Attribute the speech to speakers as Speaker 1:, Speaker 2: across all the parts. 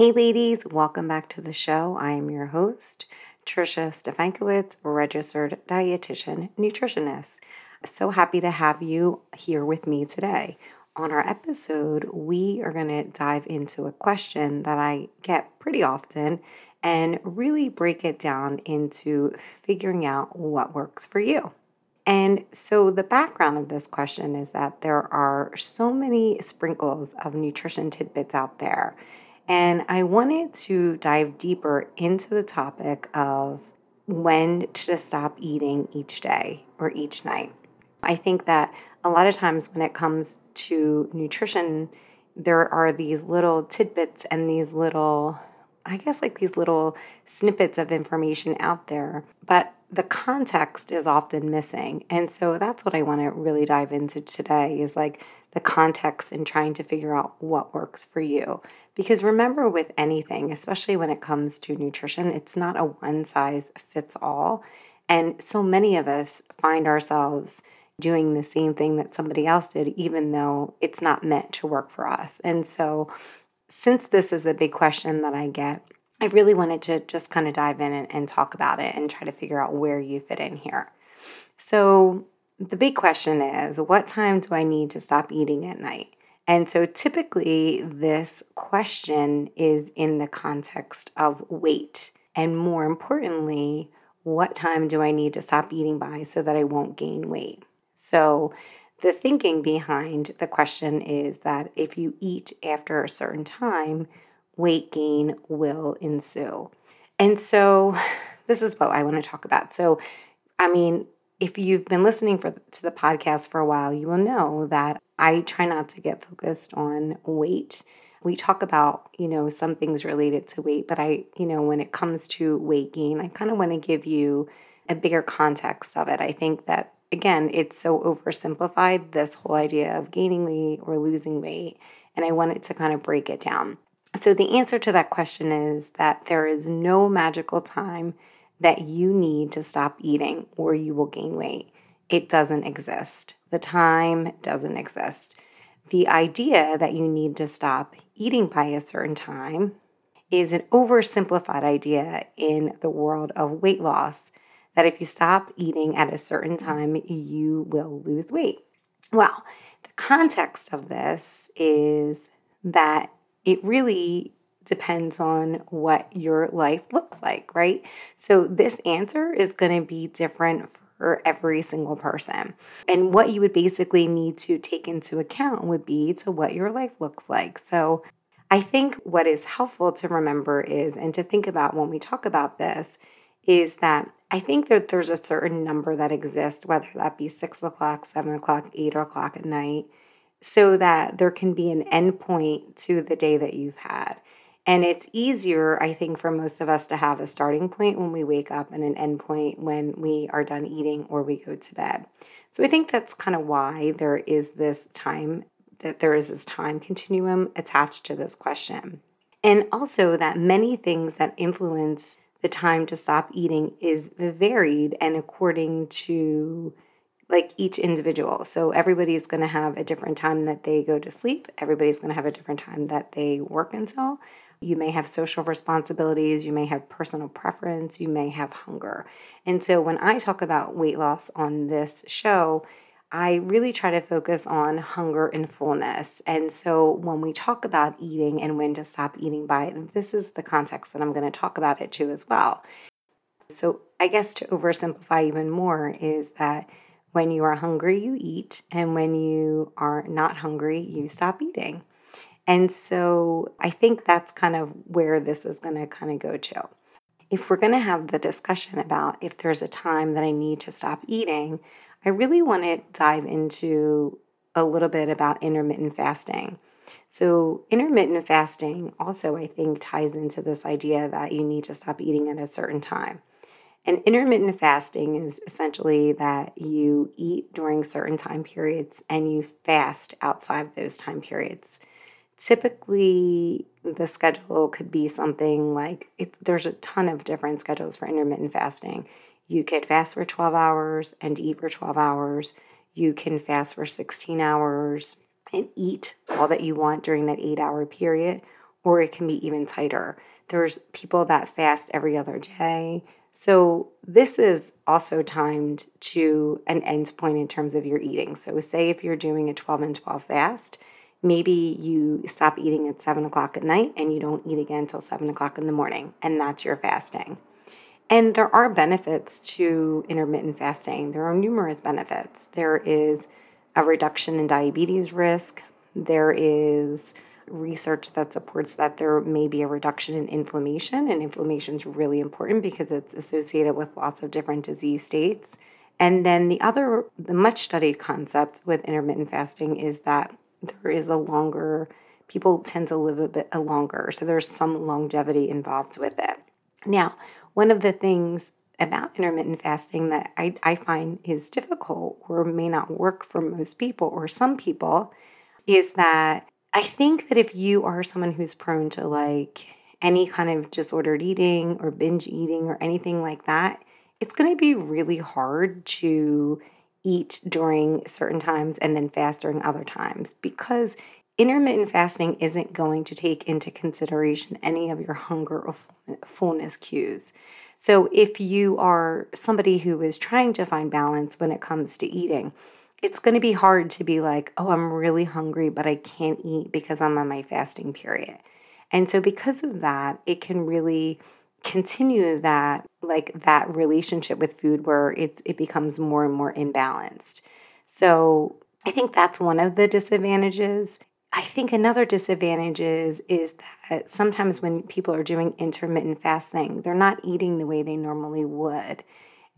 Speaker 1: Hey, ladies, welcome back to the show. I am your host, Tricia Stefankowitz, registered dietitian nutritionist. So happy to have you here with me today. On our episode, we are going to dive into a question that I get pretty often and really break it down into figuring out what works for you. And so, the background of this question is that there are so many sprinkles of nutrition tidbits out there. And I wanted to dive deeper into the topic of when to stop eating each day or each night. I think that a lot of times when it comes to nutrition, there are these little tidbits and these little I guess like these little snippets of information out there, but the context is often missing. And so that's what I want to really dive into today is like the context and trying to figure out what works for you. Because remember, with anything, especially when it comes to nutrition, it's not a one size fits all. And so many of us find ourselves doing the same thing that somebody else did, even though it's not meant to work for us. And so since this is a big question that I get, I really wanted to just kind of dive in and, and, talk about it and try to figure out where you fit in here. So, the big question is what time do I need to stop eating at night? And so, typically, this question is in the context of weight. And more importantly, what time do I need to stop eating by so that I won't gain weight? So, the thinking behind the question is that if you eat after a certain time, weight gain will ensue. And so this is what I want to talk about. So, I mean, if you've been listening for, to the podcast for a while, you will know that I try not to get focused on weight. We talk about, you know, some things related to weight, but I, you know, when it comes to weight gain, I kind of want to give you a bigger context of it. I think that again, it's so oversimplified, this whole idea of gaining weight or losing weight. And I wanted to kind of break it down. So, the answer to that question is that there is no magical time that you need to stop eating or you will gain weight. It doesn't exist. The time doesn't exist. The idea that you need to stop eating by a certain time is an oversimplified idea in the world of weight loss that if you stop eating at a certain time, you will lose weight. Well, the context of this is that it really depends on what your life looks like, right? So, this answer is going to be different for every single person. And what you would basically need to take into account would be to what your life looks like. So, I think what is helpful to remember is, and to think about when we talk about this, is that I think that there's a certain number that exists, whether that be six o'clock, seven o'clock, eight o'clock at night, so that there can be an endpoint to the day that you've had. And it's easier, I think, for most of us to have a starting point when we wake up and an endpoint when we are done eating or we go to bed. So I think that's kind of why there is this time, that there is this time continuum attached to this question. And also that many things that influence the time to stop eating is varied and according to like each individual. So everybody's going to have a different time that they go to sleep. Everybody's going to have a different time that they work until. You may have social responsibilities, you may have personal preference, you may have hunger. And so when I talk about weight loss on this show, I really try to focus on hunger and fullness. And so when we talk about eating and when to stop eating by, this is the context that I'm going to talk about it too as well. So I guess to oversimplify even more is that when you are hungry, you eat, and when you are not hungry, you stop eating. And so I think that's kind of where this is going to kind of go to. If we're going to have the discussion about if there's a time that I need to stop eating, I really want to dive into a little bit about intermittent fasting. So, intermittent fasting also, I think, ties into this idea that you need to stop eating at a certain time. And intermittent fasting is essentially that you eat during certain time periods and you fast outside those time periods. Typically, the schedule could be something like there's a ton of different schedules for intermittent fasting. You could fast for 12 hours and eat for 12 hours. You can fast for 16 hours and eat all that you want during that eight hour period. or it can be even tighter. There's people that fast every other day. So, this is also timed to an end point in terms of your eating. So, say if you're doing a 12 and 12 fast, maybe you stop eating at 7 o'clock at night and you don't eat again until 7 o'clock in the morning, and that's your fasting. And there are benefits to intermittent fasting. There are numerous benefits. There is a reduction in diabetes risk, there is research that supports that there may be a reduction in inflammation, and inflammation is really important because it's associated with lots of different disease states. And then the other, the much studied concept with intermittent fasting is that there is a longer, people tend to live a bit longer. So there's some longevity involved with it. Now, one of the things about intermittent fasting that I, I find is difficult or may not work for most people or some people is that I think that if you are someone who's prone to like any kind of disordered eating or binge eating or anything like that, it's going to be really hard to eat during certain times and then fast during other times because intermittent fasting isn't going to take into consideration any of your hunger or fullness cues. So, if you are somebody who is trying to find balance when it comes to eating, it's going to be hard to be like, oh, I'm really hungry, but I can't eat because I'm on my fasting period. And so, because of that, it can really continue that like that relationship with food where it's it becomes more and more imbalanced. So, I think that's one of the disadvantages. I think another disadvantage is, is that sometimes when people are doing intermittent fasting, they're not eating the way they normally would.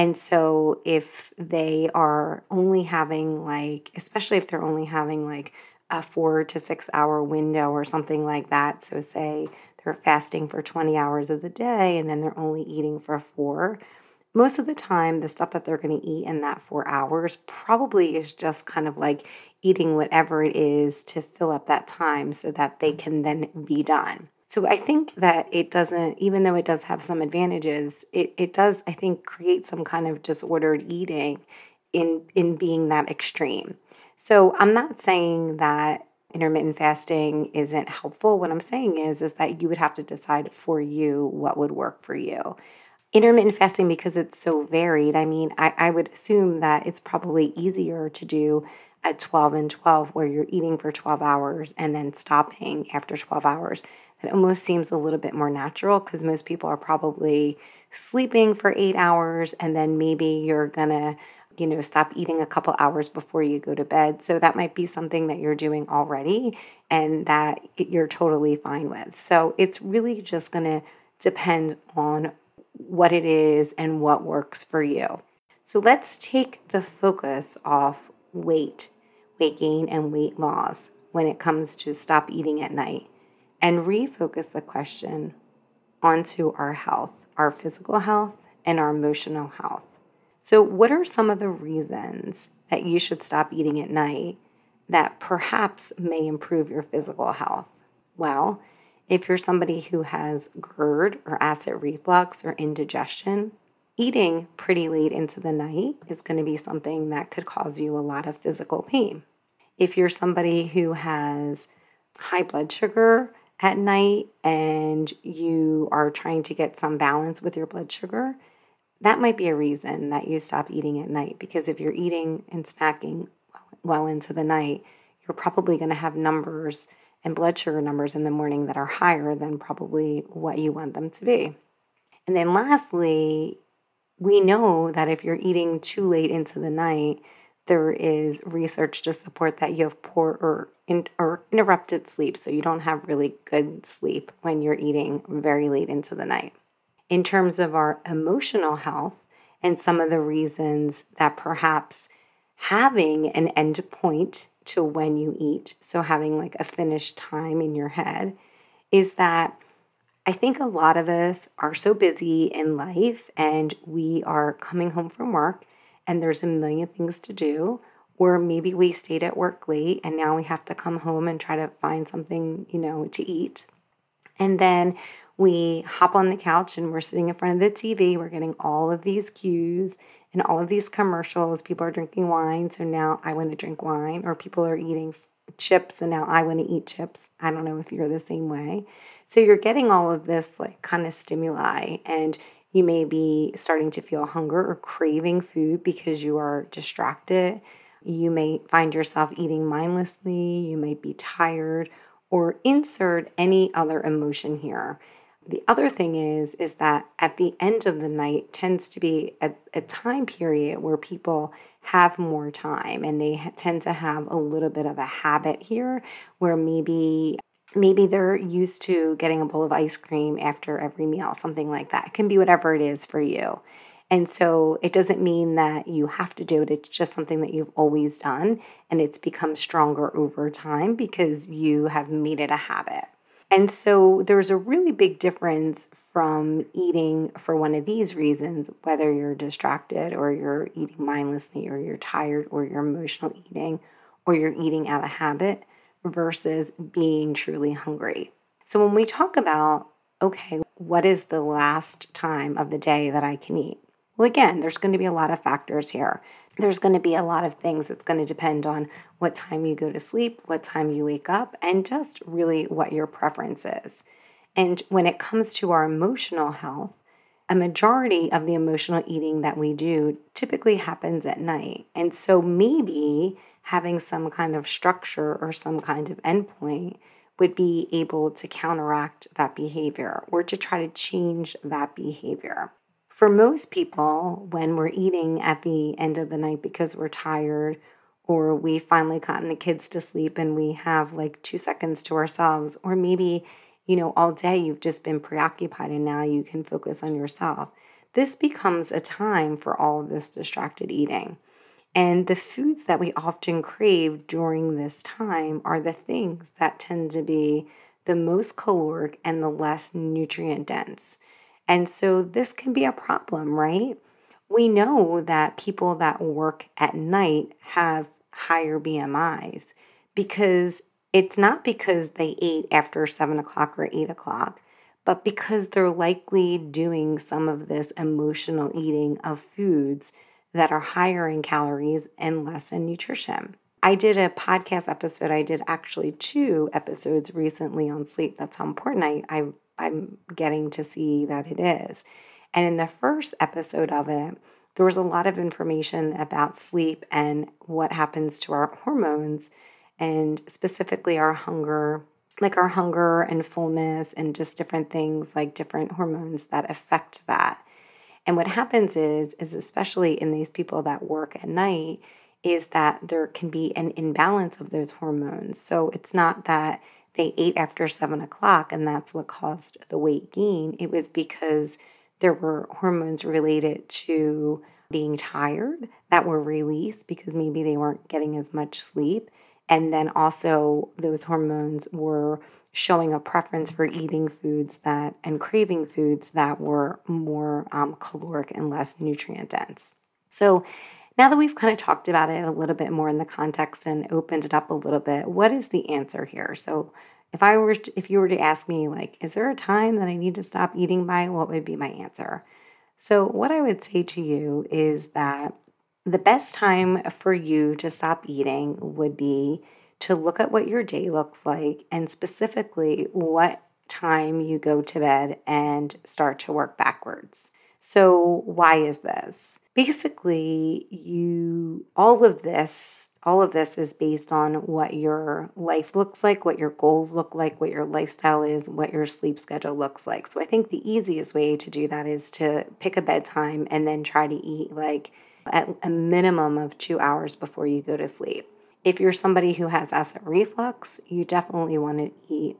Speaker 1: And so if they are only having like, especially if they're only having like a four to six hour window or something like that, so say they're fasting for 20 hours of the day and then they're only eating for four. Most of the time, the stuff that they're going to eat in that four hours probably is just kind of like eating whatever it is to fill up that time so that they can then be done. So I think that it doesn't, even though it does have some advantages, it, it does, I think, create some kind of disordered eating in in being that extreme. So I'm not saying that intermittent fasting isn't helpful. What I'm saying is is that you would have to decide for you what would work for you. Intermittent fasting, because it's so varied, I mean, I, I would assume that it's probably easier to do at 12 and 12 where you're eating for 12 hours and then stopping after 12 hours it almost seems a little bit more natural because most people are probably sleeping for eight hours and then maybe you're gonna you know stop eating a couple hours before you go to bed. So that might be something that you're doing already and that you're totally fine with. So it's really just to depend on what it is and what works for you. So let's take the focus off weight weight gain and weight loss when it comes to stop eating at night and refocus the question onto our health, our physical health, and our emotional health. So, what are some of the reasons that you should stop eating at night that perhaps may improve your physical health? Well, if you're somebody who has GERD or acid reflux or indigestion, eating pretty late into the night is going to be something that could cause you a lot of physical pain. If you're somebody who has high blood sugar at night and you are trying to get some balance with your blood sugar, that might be a reason that you stop eating at night. Because if you're eating and snacking well into the night, you're probably going to have numbers and blood sugar numbers in the morning that are higher than probably what you want them to be. And then lastly, we know that if you're eating too late into the night, there is research to support that you have poor or, in, or interrupted sleep, so you don't have really good sleep when you're eating very late into the night. In terms of our emotional health, and some of the reasons that perhaps having an end point to when you eat, so having like a finished time in your head, is that I think a lot of us are so busy in life and we are coming home from work and there's a million things to do. Or maybe we stayed at work late and now we have to come home and try to find something, you know, to eat. And then we hop on the couch and we're sitting in front of the TV. We're getting all of these cues and all of these commercials. People are drinking wine. So now I want to drink wine. Or people are eating chips and now I want to eat chips. I don't know if you're the same way. So you're getting all of this like kind of stimuli and you may be starting to feel hunger or craving food because you are distracted. You may find yourself eating mindlessly. You may be tired or insert any other emotion here. The other thing is is that at the end of the night tends to be a, a time period where people have more time and they ha- tend to have a little bit of a habit here where maybe maybe they're used to getting a bowl of ice cream after every meal, something like that. It can be whatever it is for you. And so it doesn't mean that you have to do it. It's just something that you've always done and it's become stronger over time because you have made it a habit. And so there's a really big difference from eating for one of these reasons, whether you're distracted or you're eating mindlessly or you're tired or you're emotional eating or you're eating out of habit versus being truly hungry. So when we talk about, okay, what is the last time of the day that I can eat? Well, again, there's going to be a lot of factors here there's going to be a lot of things that's going to depend on what time you go to sleep, what time you wake up, and just really what your preference is. And when it comes to our emotional health, a majority of the emotional eating that we do typically happens at night. And so maybe having some kind of structure or some kind of endpoint would be able to counteract that behavior or to try to change that behavior for most people, when we're eating at the end of the night because we're tired or we finally gotten the kids to sleep and we have like two seconds to ourselves, or maybe, you know, all day you've just been preoccupied and now you can focus on yourself. This becomes a time for all this distracted eating. And the foods that we often crave during this time are the things that tend to be the most caloric and the less nutrient dense. And so this can be a problem, right? We know that people that work at night have higher BMIs because it's not because they ate after seven o'clock or eight o'clock, but because they're likely doing some of this emotional eating of foods that are higher in calories and less in nutrition. I did a podcast episode. I did actually two episodes recently on sleep. That's how important I, I I'm getting to see that it is. And in the first episode of it, there was a lot of information about sleep and what happens to our hormones and specifically our hunger, like our hunger and fullness and just different things like different hormones that affect that. And what happens is is especially in these people that work at night is that there can be an imbalance of those hormones. So it's not that they ate after seven o'clock and that's what caused the weight gain. It was because there were hormones related to being tired that were released because maybe they weren't getting as much sleep. And then also, those hormones were showing a preference for eating foods that and craving foods that were more um, caloric and less nutrient dense. So, now that we've kind of talked about it a little bit more in the context and opened it up a little bit, what is the answer here? So, if I were if you were to ask me like is there a time that I need to stop eating by, what would be my answer? So, what I would say to you is that the best time for you to stop eating would be to look at what your day looks like and specifically what time you go to bed and start to work backwards. So, why is this? Basically you all of this all of this is based on what your life looks like, what your goals look like, what your lifestyle is, what your sleep schedule looks like. So I think the easiest way to do that is to pick a bedtime and then try to eat like at a minimum of 2 hours before you go to sleep. If you're somebody who has acid reflux, you definitely want to eat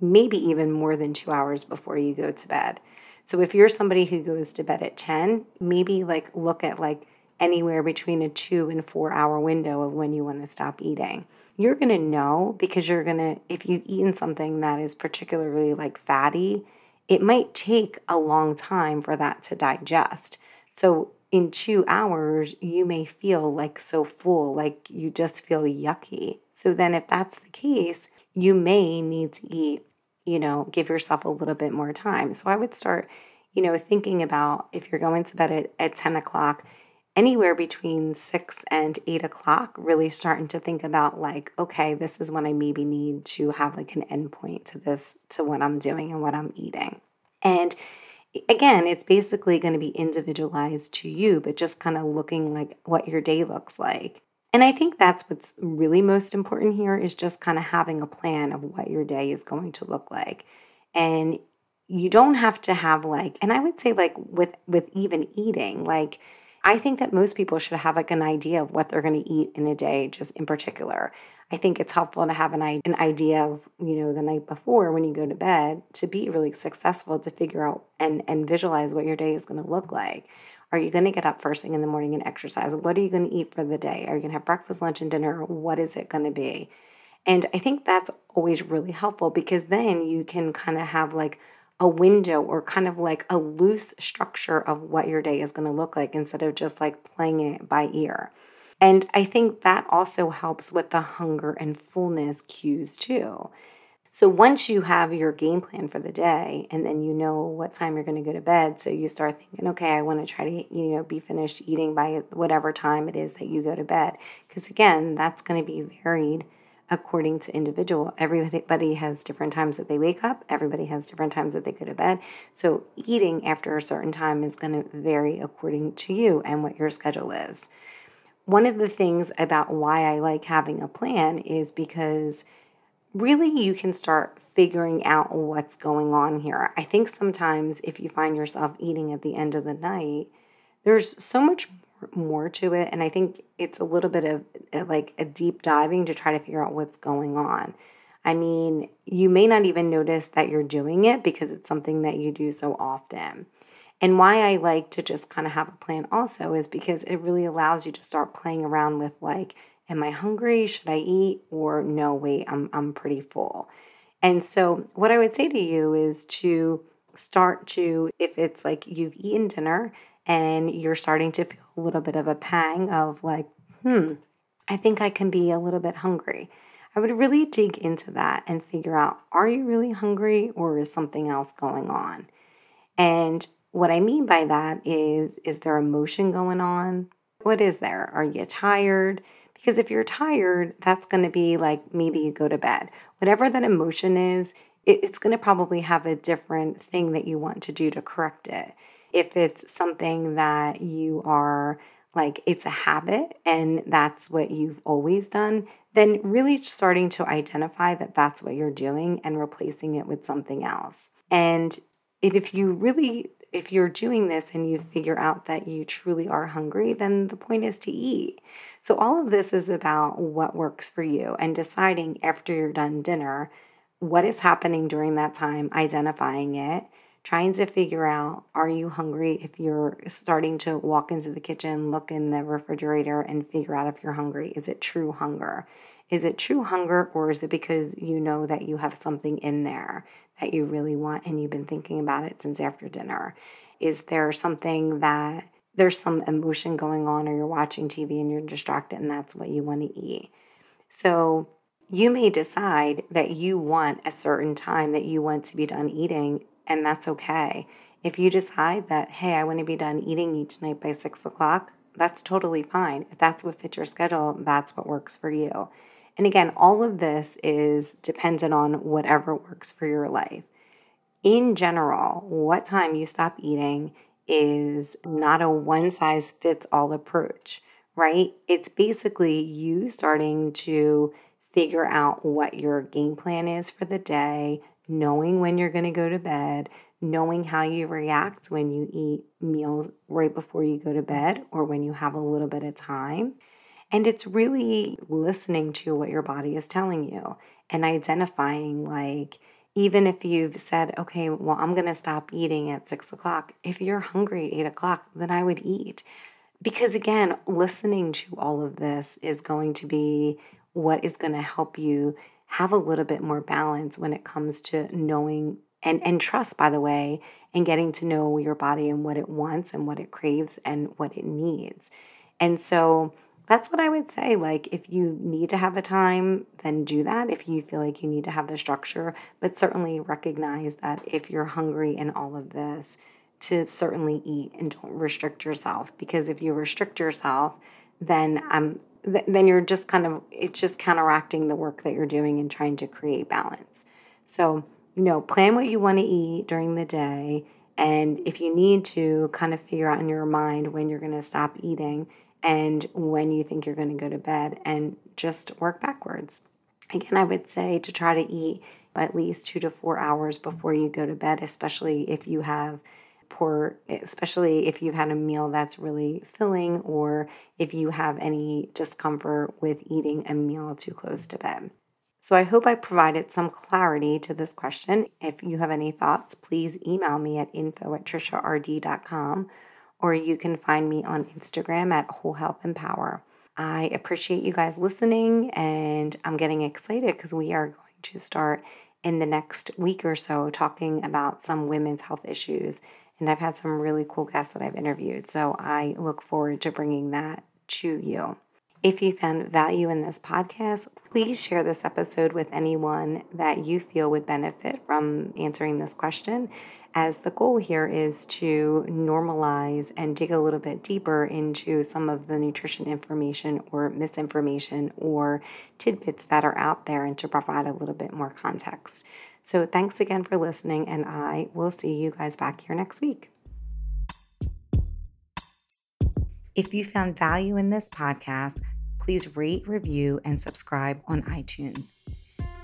Speaker 1: maybe even more than 2 hours before you go to bed. So if you're somebody who goes to bed at 10, maybe like look at like anywhere between a 2 and 4 hour window of when you want to stop eating. You're going to know because you're going to if you've eaten something that is particularly like fatty, it might take a long time for that to digest. So in 2 hours, you may feel like so full, like you just feel yucky. So then if that's the case, you may need to eat you know, give yourself a little bit more time. So I would start, you know, thinking about if you're going to bed at, at 10 o'clock, anywhere between six and eight o'clock, really starting to think about like, okay, this is when I maybe need to have like an endpoint to this, to what I'm doing and what I'm eating. And again, it's basically going to be individualized to you, but just kind of looking like what your day looks like. And I think that's what's really most important here is just kind of having a plan of what your day is going to look like. And you don't have to have like and I would say like with with even eating, like I think that most people should have like an idea of what they're going to eat in a day just in particular. I think it's helpful to have an, an idea of, you know, the night before when you go to bed to be really successful to figure out and, and visualize what your day is going to look like. Are you going to get up first thing in the morning and exercise? What are you going to eat for the day? Are you going to have breakfast, lunch, and dinner? What is it going to be? And I think that's always really helpful because then you can kind of have like a window or kind of like a loose structure of what your day is going to look like instead of just like playing it by ear. And I think that also helps with the hunger and fullness cues too. So once you have your game plan for the day and then you know what time you're going to go to bed, so you start thinking, okay, I want to try to, you know, be finished eating by whatever time it is that you go to bed. Because again, that's going to be varied according to individual. Everybody has different times that they wake up, everybody has different times that they go to bed. So eating after a certain time is going to vary according to you and what your schedule is one of the things about why I like having a plan is because really you can start figuring out what's going on here. I think sometimes if you find yourself eating at the end of the night, there's so much more to it. And I think it's a little bit of uh, like a deep diving to try to figure out what's going on. I mean, you may not even notice that you're doing it because it's something that you do so often. And why I like to just kind of have a plan also is because it really allows you to start playing around with like, am I hungry? Should I eat? Or no, wait, I'm I'm pretty full. And so what I would say to you is to start to if it's like you've eaten dinner and you're starting to feel a little bit of a pang of like, hmm, I think I can be a little bit hungry. I would really dig into that and figure out are you really hungry or is something else going on? And what I mean by that is is there emotion going on? What is there? Are you tired? Because if you're tired, that's going to be like maybe you go to bed. Whatever that emotion is, it, it's going to probably have a different thing that you want to do to correct it. If it's something that you are like it's a habit and that's what you've always done, then really starting to identify that that's what you're doing and replacing it with something else. And if you really if you're doing this and you figure out that you truly are hungry, then the point is to eat. So, all of this is about what works for you and deciding after you're done dinner what is happening during that time, identifying it, trying to figure out are you hungry if you're starting to walk into the kitchen, look in the refrigerator, and figure out if you're hungry. Is it true hunger? Is it true hunger, or is it because you know that you have something in there that you really want and you've been thinking about it since after dinner? Is there something that there's some emotion going on, or you're watching TV and you're distracted and that's what you want to eat? So, you may decide that you want a certain time that you want to be done eating, and that's okay. If you decide that, hey, I want to be done eating each night by six o'clock, that's totally fine. If that's what fits your schedule, that's what works for you. And again, all of this is dependent on whatever works for your life. In general, what time you stop eating is not a one size fits all approach, right? It's basically you starting to figure out what your game plan is for the day, knowing when you're going to go to bed, knowing how you react when you eat meals right before you go to bed or when you have a little bit of time. And it's really listening to what your body is telling you and identifying, like, even if you've said, okay, well, I'm going to stop eating at six o'clock, if you're hungry at eight o'clock, then I would eat. Because again, listening to all of this is going to be what is going to help you have a little bit more balance when it comes to knowing and, and trust, by the way, and getting to know your body and what it wants and what it craves and what it needs. And so, that's what I would say. Like, if you need to have a time, then do that if you feel like you need to have the structure. But certainly recognize that if you're hungry in all of this, to certainly eat and don't restrict yourself because if you restrict yourself, then um th- then you're just kind of it's just counteracting the work that you're doing and trying to create balance. So, you know, plan what you want to eat during the day and if you need to kind of figure out in your mind when you're going to stop eating and when you think you're going to go to bed and just work backwards. Again, I would say to try to eat at least 2 to 4 hours before you go to bed, especially if you have poor, especially if you've had a meal that's really filling or if you have any discomfort with eating a meal too close to bed. So I hope I provided some clarity to this question. If you have any thoughts, please email me at info at triciard.com or you can find me on Instagram at Whole Health Empower. I appreciate you guys listening and I'm getting excited because we are going to start in the next week or so talking about some women's health issues and I've had some really cool guests that I've interviewed. So I look forward to bringing that to you. If you found value in this podcast, please share this episode with anyone that you feel would benefit from answering this question, as the goal here is to normalize and dig a little bit deeper into some of the nutrition information or misinformation or tidbits that are out there and to provide a little bit more context. So, thanks again for listening, and I will see you guys back here next week. If you found value in this podcast, please rate, review, and subscribe on iTunes.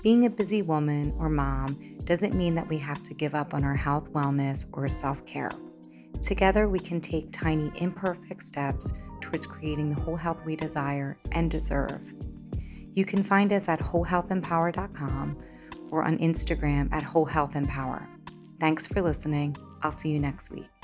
Speaker 1: Being a busy woman or mom doesn't mean that we have to give up on our health, wellness, or self care. Together, we can take tiny, imperfect steps towards creating the whole health we desire and deserve. You can find us at wholehealthempower.com or on Instagram at wholehealthempower. Thanks for listening. I'll see you next week.